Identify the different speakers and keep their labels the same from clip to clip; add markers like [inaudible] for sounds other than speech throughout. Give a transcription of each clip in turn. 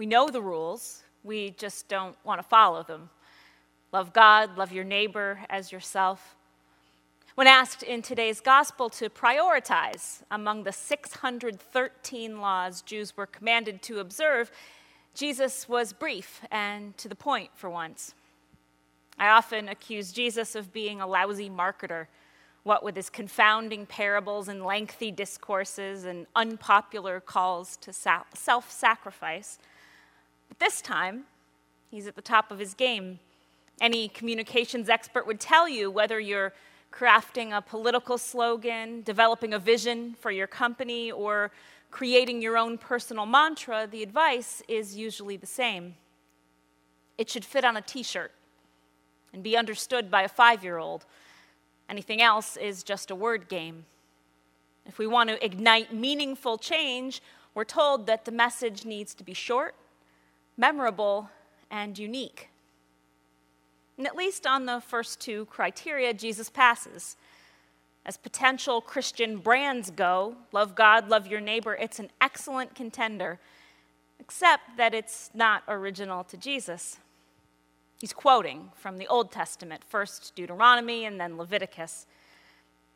Speaker 1: We know the rules, we just don't want to follow them. Love God, love your neighbor as yourself. When asked in today's gospel to prioritize among the 613 laws Jews were commanded to observe, Jesus was brief and to the point for once. I often accuse Jesus of being a lousy marketer, what with his confounding parables and lengthy discourses and unpopular calls to self sacrifice. But this time, he's at the top of his game. Any communications expert would tell you whether you're crafting a political slogan, developing a vision for your company, or creating your own personal mantra, the advice is usually the same. It should fit on a t shirt and be understood by a five year old. Anything else is just a word game. If we want to ignite meaningful change, we're told that the message needs to be short, memorable, and unique. And at least on the first two criteria, Jesus passes. As potential Christian brands go, love God, love your neighbor, it's an excellent contender, except that it's not original to Jesus. He's quoting from the Old Testament, first Deuteronomy and then Leviticus.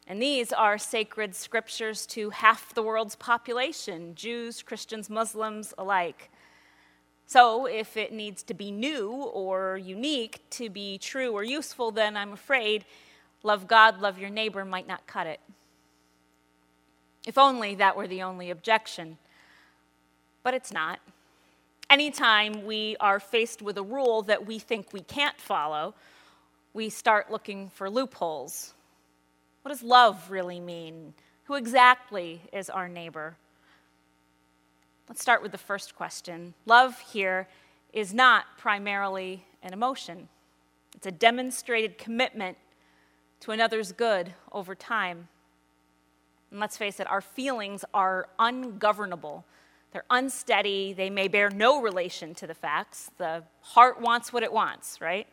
Speaker 1: And these are sacred scriptures to half the world's population Jews, Christians, Muslims alike. So, if it needs to be new or unique to be true or useful, then I'm afraid love God, love your neighbor might not cut it. If only that were the only objection. But it's not. Anytime we are faced with a rule that we think we can't follow, we start looking for loopholes. What does love really mean? Who exactly is our neighbor? Let's start with the first question. Love here is not primarily an emotion, it's a demonstrated commitment to another's good over time. And let's face it, our feelings are ungovernable. They're unsteady. They may bear no relation to the facts. The heart wants what it wants, right?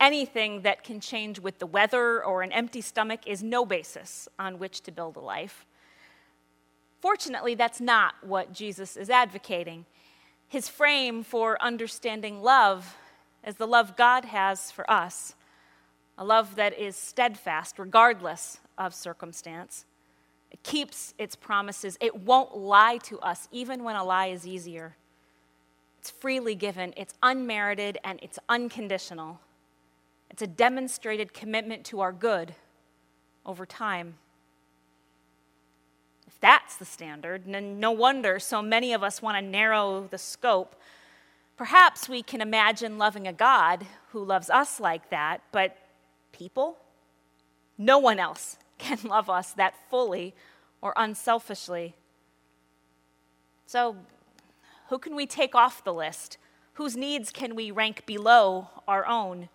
Speaker 1: Anything that can change with the weather or an empty stomach is no basis on which to build a life. Fortunately, that's not what Jesus is advocating. His frame for understanding love is the love God has for us a love that is steadfast regardless of circumstance it keeps its promises. It won't lie to us, even when a lie is easier. It's freely given, it's unmerited, and it's unconditional. It's a demonstrated commitment to our good over time. That's the standard, then no wonder so many of us want to narrow the scope. Perhaps we can imagine loving a God who loves us like that, but people? No one else [laughs] can love us that fully or unselfishly. So, who can we take off the list? Whose needs can we rank below our own?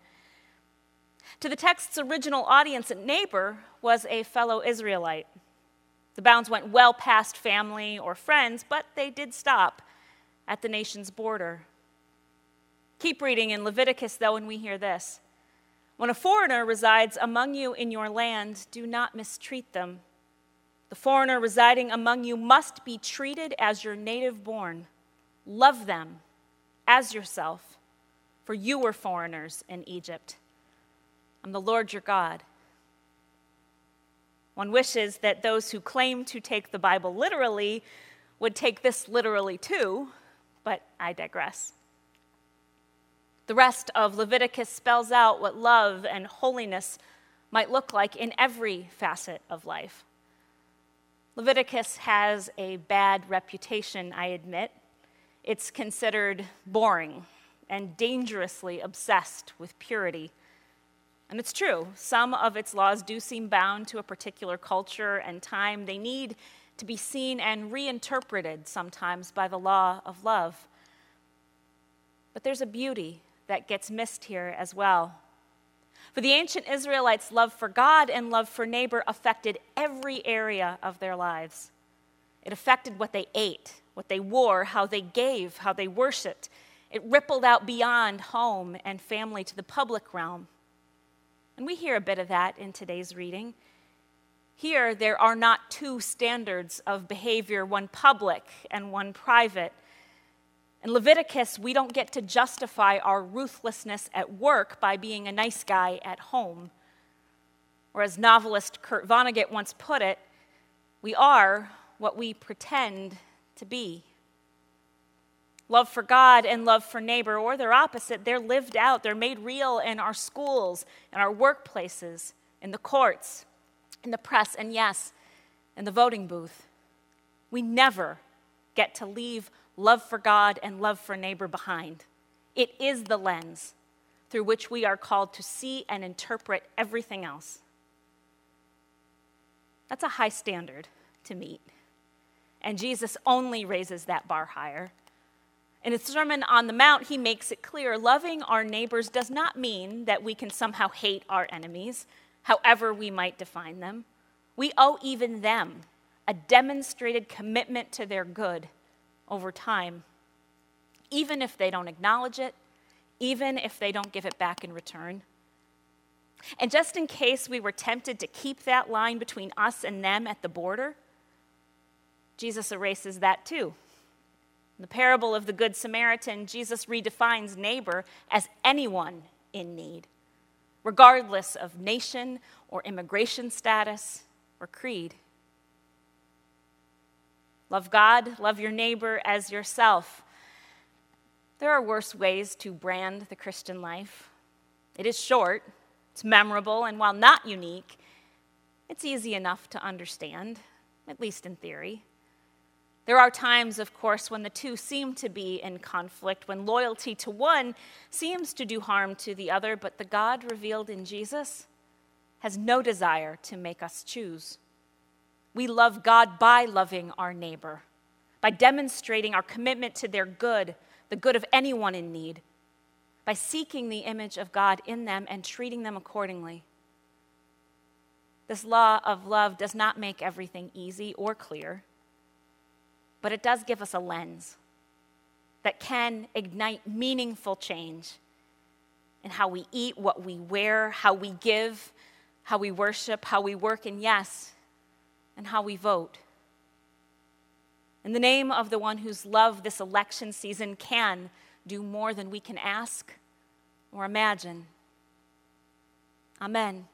Speaker 1: To the text's original audience and neighbor was a fellow Israelite. The bounds went well past family or friends, but they did stop at the nation's border. Keep reading in Leviticus, though, and we hear this. When a foreigner resides among you in your land, do not mistreat them. The foreigner residing among you must be treated as your native born. Love them as yourself, for you were foreigners in Egypt. I'm the Lord your God. One wishes that those who claim to take the Bible literally would take this literally too, but I digress. The rest of Leviticus spells out what love and holiness might look like in every facet of life. Leviticus has a bad reputation, I admit. It's considered boring and dangerously obsessed with purity. And it's true, some of its laws do seem bound to a particular culture and time. They need to be seen and reinterpreted sometimes by the law of love. But there's a beauty that gets missed here as well. For the ancient Israelites, love for God and love for neighbor affected every area of their lives. It affected what they ate, what they wore, how they gave, how they worshiped. It rippled out beyond home and family to the public realm. And we hear a bit of that in today's reading. Here, there are not two standards of behavior, one public and one private. In Leviticus, we don't get to justify our ruthlessness at work by being a nice guy at home. Or, as novelist Kurt Vonnegut once put it, we are what we pretend to be. Love for God and love for neighbor, or their opposite, they're lived out, they're made real in our schools, in our workplaces, in the courts, in the press, and yes, in the voting booth. We never get to leave love for God and love for neighbor behind. It is the lens through which we are called to see and interpret everything else. That's a high standard to meet. And Jesus only raises that bar higher. In his Sermon on the Mount, he makes it clear loving our neighbors does not mean that we can somehow hate our enemies, however we might define them. We owe even them a demonstrated commitment to their good over time, even if they don't acknowledge it, even if they don't give it back in return. And just in case we were tempted to keep that line between us and them at the border, Jesus erases that too. In the parable of the Good Samaritan, Jesus redefines neighbor as anyone in need, regardless of nation or immigration status or creed. Love God, love your neighbor as yourself. There are worse ways to brand the Christian life. It is short, it's memorable, and while not unique, it's easy enough to understand, at least in theory. There are times, of course, when the two seem to be in conflict, when loyalty to one seems to do harm to the other, but the God revealed in Jesus has no desire to make us choose. We love God by loving our neighbor, by demonstrating our commitment to their good, the good of anyone in need, by seeking the image of God in them and treating them accordingly. This law of love does not make everything easy or clear, but it does give us a lens that can ignite meaningful change in how we eat, what we wear, how we give, how we worship, how we work, and yes, and how we vote. In the name of the one whose love this election season can do more than we can ask or imagine. Amen.